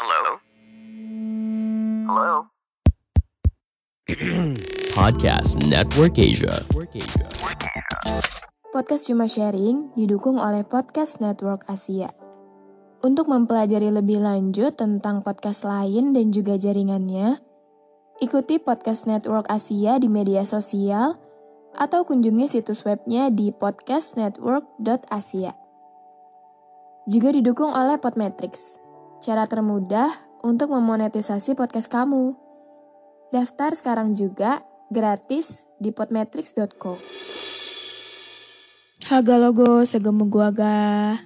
Hello? Hello? Podcast Network Asia. Podcast Cuma Sharing didukung oleh Podcast Network Asia. Untuk mempelajari lebih lanjut tentang podcast lain dan juga jaringannya, ikuti Podcast Network Asia di media sosial atau kunjungi situs webnya di podcastnetwork.asia. Juga didukung oleh Podmetrics, cara termudah untuk memonetisasi podcast kamu. Daftar sekarang juga gratis di podmetrics.co. Haga logo segemu gua ga.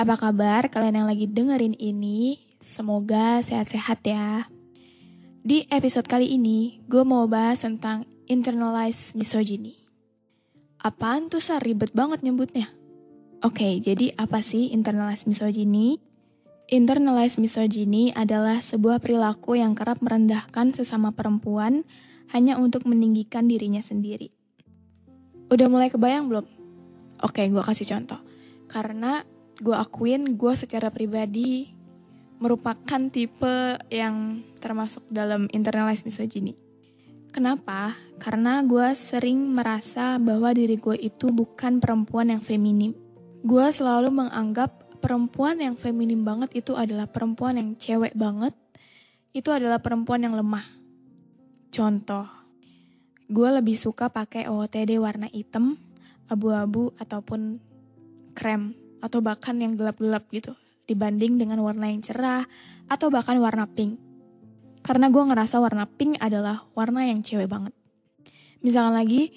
Apa kabar kalian yang lagi dengerin ini? Semoga sehat-sehat ya. Di episode kali ini, gue mau bahas tentang internalized misogyny. Apaan tuh sah ribet banget nyebutnya? Oke, jadi apa sih internalized misogyny? Internalized misogyny adalah sebuah perilaku yang kerap merendahkan sesama perempuan hanya untuk meninggikan dirinya sendiri. Udah mulai kebayang belum? Oke, gue kasih contoh. Karena gue akuin gue secara pribadi merupakan tipe yang termasuk dalam internalized misogyny. Kenapa? Karena gue sering merasa bahwa diri gue itu bukan perempuan yang feminim. Gue selalu menganggap perempuan yang feminim banget itu adalah perempuan yang cewek banget. Itu adalah perempuan yang lemah. Contoh, gue lebih suka pakai OOTD warna hitam, abu-abu ataupun krem atau bahkan yang gelap-gelap gitu dibanding dengan warna yang cerah atau bahkan warna pink. Karena gue ngerasa warna pink adalah warna yang cewek banget. Misalkan lagi,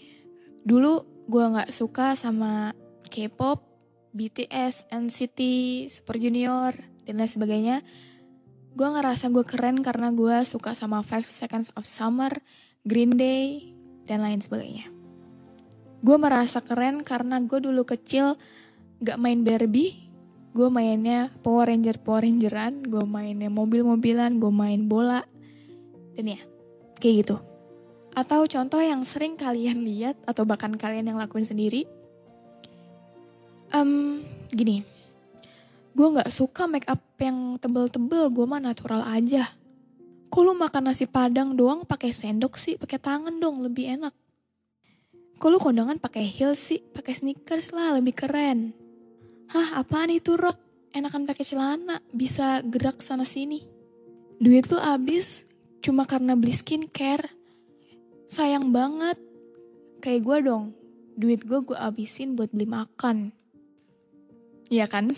dulu gue gak suka sama K-pop, BTS, NCT, Super Junior, dan lain sebagainya. Gue ngerasa gue keren karena gue suka sama Five Seconds of Summer, Green Day, dan lain sebagainya. Gue merasa keren karena gue dulu kecil gak main Barbie, gue mainnya Power Ranger Power Rangeran, gue mainnya mobil-mobilan, gue main bola, dan ya kayak gitu. Atau contoh yang sering kalian lihat atau bahkan kalian yang lakuin sendiri, um, gini, gue nggak suka make up yang tebel-tebel, gue mah natural aja. Kok lu makan nasi padang doang pakai sendok sih, pakai tangan dong lebih enak. Kok lu kondangan pakai heels sih, pakai sneakers lah lebih keren. Hah, apaan itu rok? Enakan pakai celana, bisa gerak sana sini. Duit lu abis cuma karena beli skincare. Sayang banget. Kayak gue dong, duit gue gue abisin buat beli makan. Iya kan?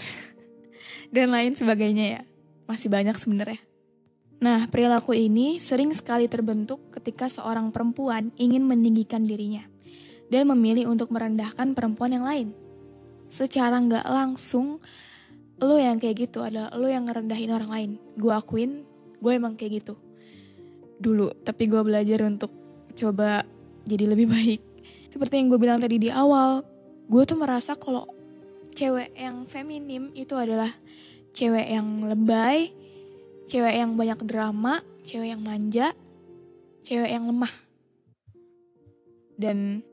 Dan lain sebagainya ya. Masih banyak sebenarnya. Nah, perilaku ini sering sekali terbentuk ketika seorang perempuan ingin meninggikan dirinya dan memilih untuk merendahkan perempuan yang lain. Secara nggak langsung, lo yang kayak gitu adalah lo yang ngerendahin orang lain. Gue akuin, gue emang kayak gitu. Dulu, tapi gue belajar untuk coba jadi lebih baik. Seperti yang gue bilang tadi di awal, gue tuh merasa kalau cewek yang feminim itu adalah cewek yang lebay, cewek yang banyak drama, cewek yang manja, cewek yang lemah. Dan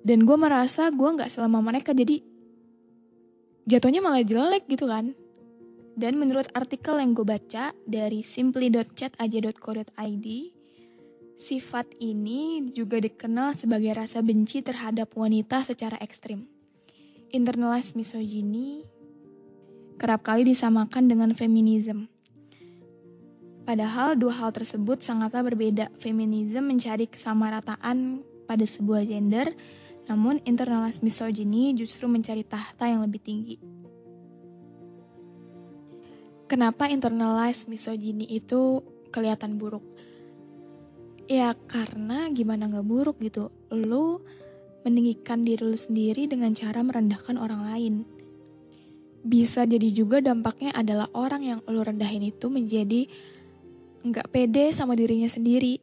dan gue merasa gue nggak selama mereka jadi jatuhnya malah jelek gitu kan. Dan menurut artikel yang gue baca dari simply.chat.aja.co.id, sifat ini juga dikenal sebagai rasa benci terhadap wanita secara ekstrim. Internalized misogyny kerap kali disamakan dengan feminisme. Padahal dua hal tersebut sangatlah berbeda. Feminisme mencari kesamarataan pada sebuah gender, Namun internalized misogyny justru mencari tahta yang lebih tinggi. Kenapa internalized misogyny itu kelihatan buruk? Ya karena gimana gak buruk gitu. Lu meninggikan diri lu sendiri dengan cara merendahkan orang lain. Bisa jadi juga dampaknya adalah orang yang lu rendahin itu menjadi nggak pede sama dirinya sendiri.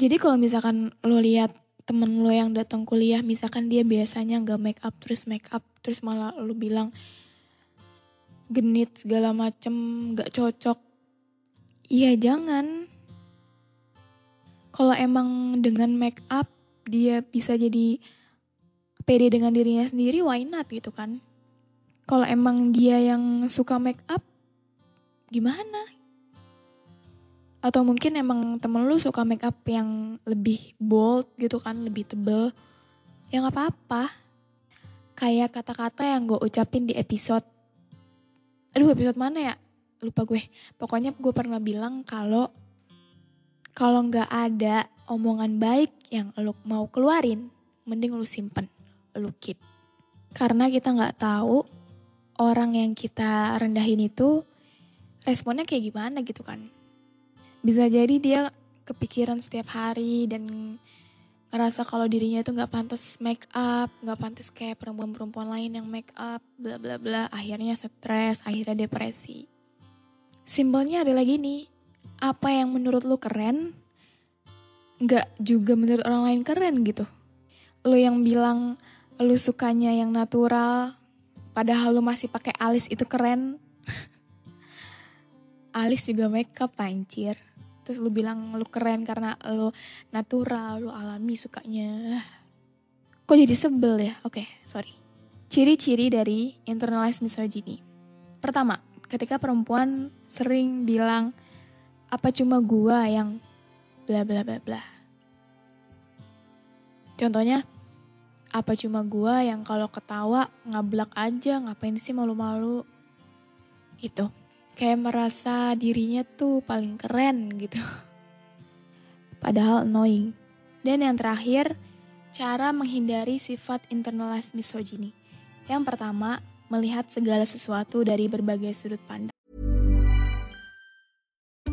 Jadi kalau misalkan lu lihat temen lu yang datang kuliah, misalkan dia biasanya nggak make up terus make up terus malah lu bilang genit segala macem nggak cocok. Iya jangan kalau emang dengan make up dia bisa jadi pede dengan dirinya sendiri, why not gitu kan? Kalau emang dia yang suka make up, gimana? Atau mungkin emang temen lu suka make up yang lebih bold gitu kan, lebih tebel. Ya gak apa-apa. Kayak kata-kata yang gue ucapin di episode. Aduh episode mana ya? Lupa gue. Pokoknya gue pernah bilang kalau kalau nggak ada omongan baik yang lo mau keluarin, mending lo simpen, lo keep. Karena kita nggak tahu orang yang kita rendahin itu responnya kayak gimana gitu kan. Bisa jadi dia kepikiran setiap hari dan ngerasa kalau dirinya itu nggak pantas make up, nggak pantas kayak perempuan-perempuan lain yang make up, bla bla bla. Akhirnya stres, akhirnya depresi. Simpelnya adalah gini, apa yang menurut lu keren nggak juga menurut orang lain keren gitu. Lu yang bilang lu sukanya yang natural, padahal lu masih pakai alis itu keren. alis juga makeup pancir. Terus lu bilang lu keren karena lu natural, lu alami sukanya. Kok jadi sebel ya? Oke, okay, sorry. Ciri-ciri dari internalized misogyny. Pertama, ketika perempuan sering bilang, apa cuma gua yang bla bla bla bla. Contohnya, apa cuma gua yang kalau ketawa ngablak aja, ngapain sih malu-malu? Gitu. Kayak merasa dirinya tuh paling keren gitu. Padahal annoying. Dan yang terakhir, cara menghindari sifat internalized misogyny. Yang pertama, melihat segala sesuatu dari berbagai sudut pandang.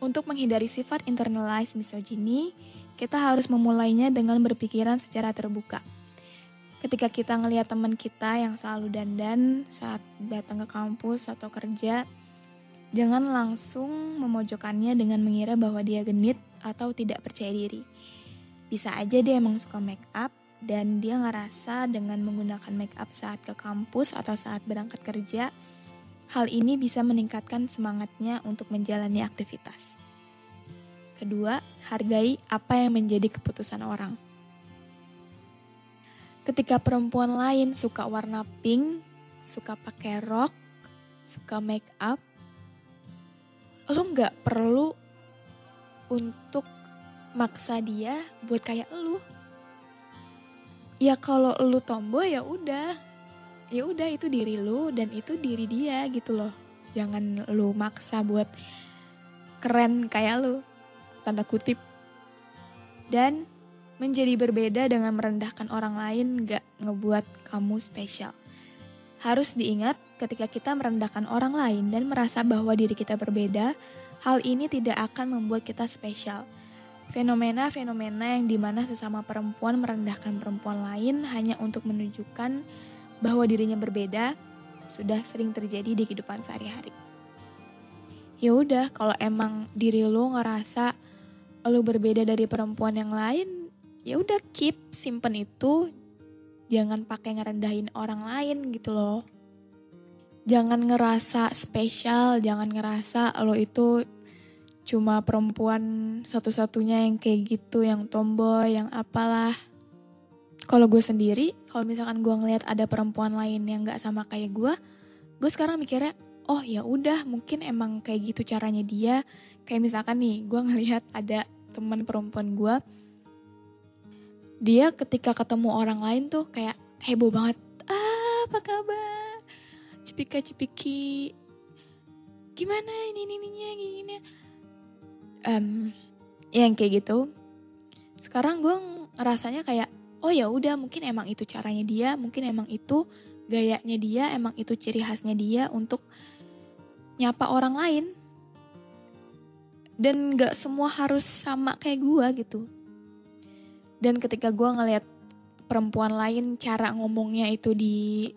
Untuk menghindari sifat internalized misogyny, kita harus memulainya dengan berpikiran secara terbuka. Ketika kita ngelihat teman kita yang selalu dandan saat datang ke kampus atau kerja, jangan langsung memojokkannya dengan mengira bahwa dia genit atau tidak percaya diri. Bisa aja dia emang suka make up dan dia ngerasa dengan menggunakan make up saat ke kampus atau saat berangkat kerja, Hal ini bisa meningkatkan semangatnya untuk menjalani aktivitas. Kedua, hargai apa yang menjadi keputusan orang. Ketika perempuan lain suka warna pink, suka pakai rok, suka make up, lo nggak perlu untuk maksa dia buat kayak lu. Ya kalau lu tomboy ya udah, ya udah itu diri lu dan itu diri dia gitu loh. Jangan lu maksa buat keren kayak lu tanda kutip. Dan menjadi berbeda dengan merendahkan orang lain gak ngebuat kamu spesial. Harus diingat ketika kita merendahkan orang lain dan merasa bahwa diri kita berbeda hal ini tidak akan membuat kita spesial. Fenomena-fenomena yang di mana sesama perempuan merendahkan perempuan lain hanya untuk menunjukkan bahwa dirinya berbeda sudah sering terjadi di kehidupan sehari-hari. Ya udah, kalau emang diri lo ngerasa lo berbeda dari perempuan yang lain, ya udah keep simpen itu, jangan pakai ngerendahin orang lain gitu loh. Jangan ngerasa spesial, jangan ngerasa lo itu cuma perempuan satu-satunya yang kayak gitu, yang tomboy, yang apalah. Kalau gue sendiri, kalau misalkan gue ngelihat ada perempuan lain yang gak sama kayak gue, gue sekarang mikirnya, oh ya udah mungkin emang kayak gitu caranya dia. Kayak misalkan nih, gue ngelihat ada teman perempuan gue, dia ketika ketemu orang lain tuh kayak heboh banget. Ah, apa kabar? Cipika cipiki. Gimana ini ini ininya gini, gini um, yang kayak gitu sekarang gue ngerasanya kayak oh ya udah mungkin emang itu caranya dia mungkin emang itu gayanya dia emang itu ciri khasnya dia untuk nyapa orang lain. Dan gak semua harus sama kayak gue gitu. Dan ketika gue ngeliat perempuan lain cara ngomongnya itu di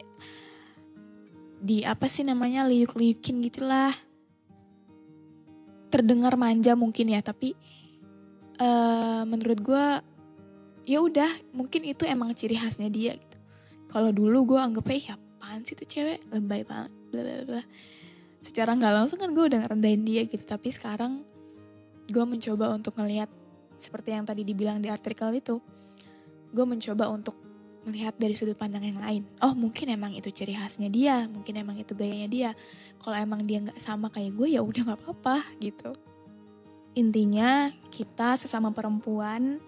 di apa sih namanya liuk-liukin gitulah. Terdengar manja mungkin ya tapi uh, menurut gue ya udah mungkin itu emang ciri khasnya dia gitu kalau dulu gue anggapnya ya apaan sih tuh cewek lebay banget bla bla bla secara nggak langsung kan gue udah ngerendahin dia gitu tapi sekarang gue mencoba untuk ngelihat seperti yang tadi dibilang di artikel itu gue mencoba untuk melihat dari sudut pandang yang lain. Oh mungkin emang itu ciri khasnya dia, mungkin emang itu gayanya dia. Kalau emang dia nggak sama kayak gue ya udah nggak apa-apa gitu. Intinya kita sesama perempuan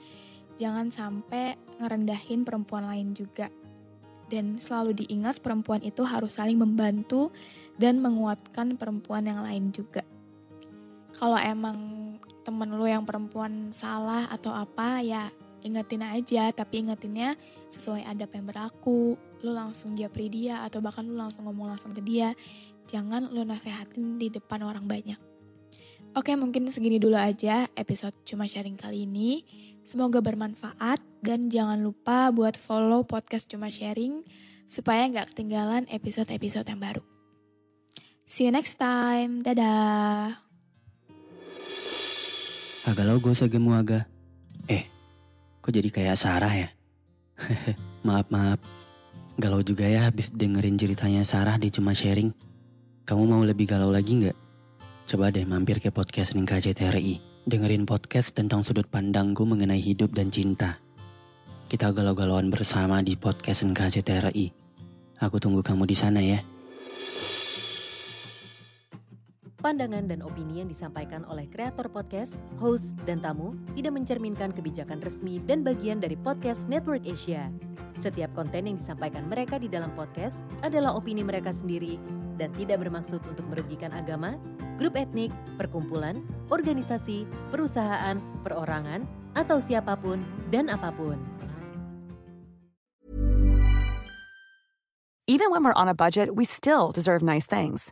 jangan sampai ngerendahin perempuan lain juga. Dan selalu diingat perempuan itu harus saling membantu dan menguatkan perempuan yang lain juga. Kalau emang temen lo yang perempuan salah atau apa ya ingetin aja. Tapi ingetinnya sesuai adab yang berlaku. Lu langsung japri dia atau bahkan lu langsung ngomong langsung ke dia. Jangan lu nasehatin di depan orang banyak. Oke mungkin segini dulu aja episode cuma sharing kali ini Semoga bermanfaat dan jangan lupa buat follow podcast cuma sharing supaya nggak ketinggalan episode-episode yang baru. See you next time, dadah. Agak gue sagemu aga. Eh, Kok jadi kayak Sarah ya? maaf, maaf. Galau juga ya habis dengerin ceritanya Sarah di Cuma Sharing. Kamu mau lebih galau lagi nggak? Coba deh mampir ke podcast Ning KJTRI. Dengerin podcast tentang sudut pandangku mengenai hidup dan cinta. Kita galau-galauan bersama di podcast NKJTRI. Aku tunggu kamu di sana ya. Pandangan dan opini yang disampaikan oleh kreator podcast, host, dan tamu tidak mencerminkan kebijakan resmi dan bagian dari podcast Network Asia. Setiap konten yang disampaikan mereka di dalam podcast adalah opini mereka sendiri dan tidak bermaksud untuk merugikan agama, grup etnik, perkumpulan, organisasi, perusahaan, perorangan, atau siapa pun dan apa pun. Even when we're on a budget, we still deserve nice things.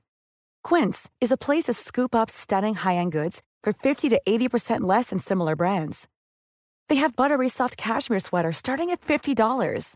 Quince is a place to scoop up stunning high-end goods for 50 to 80% less than similar brands. They have buttery soft cashmere sweaters starting at $50,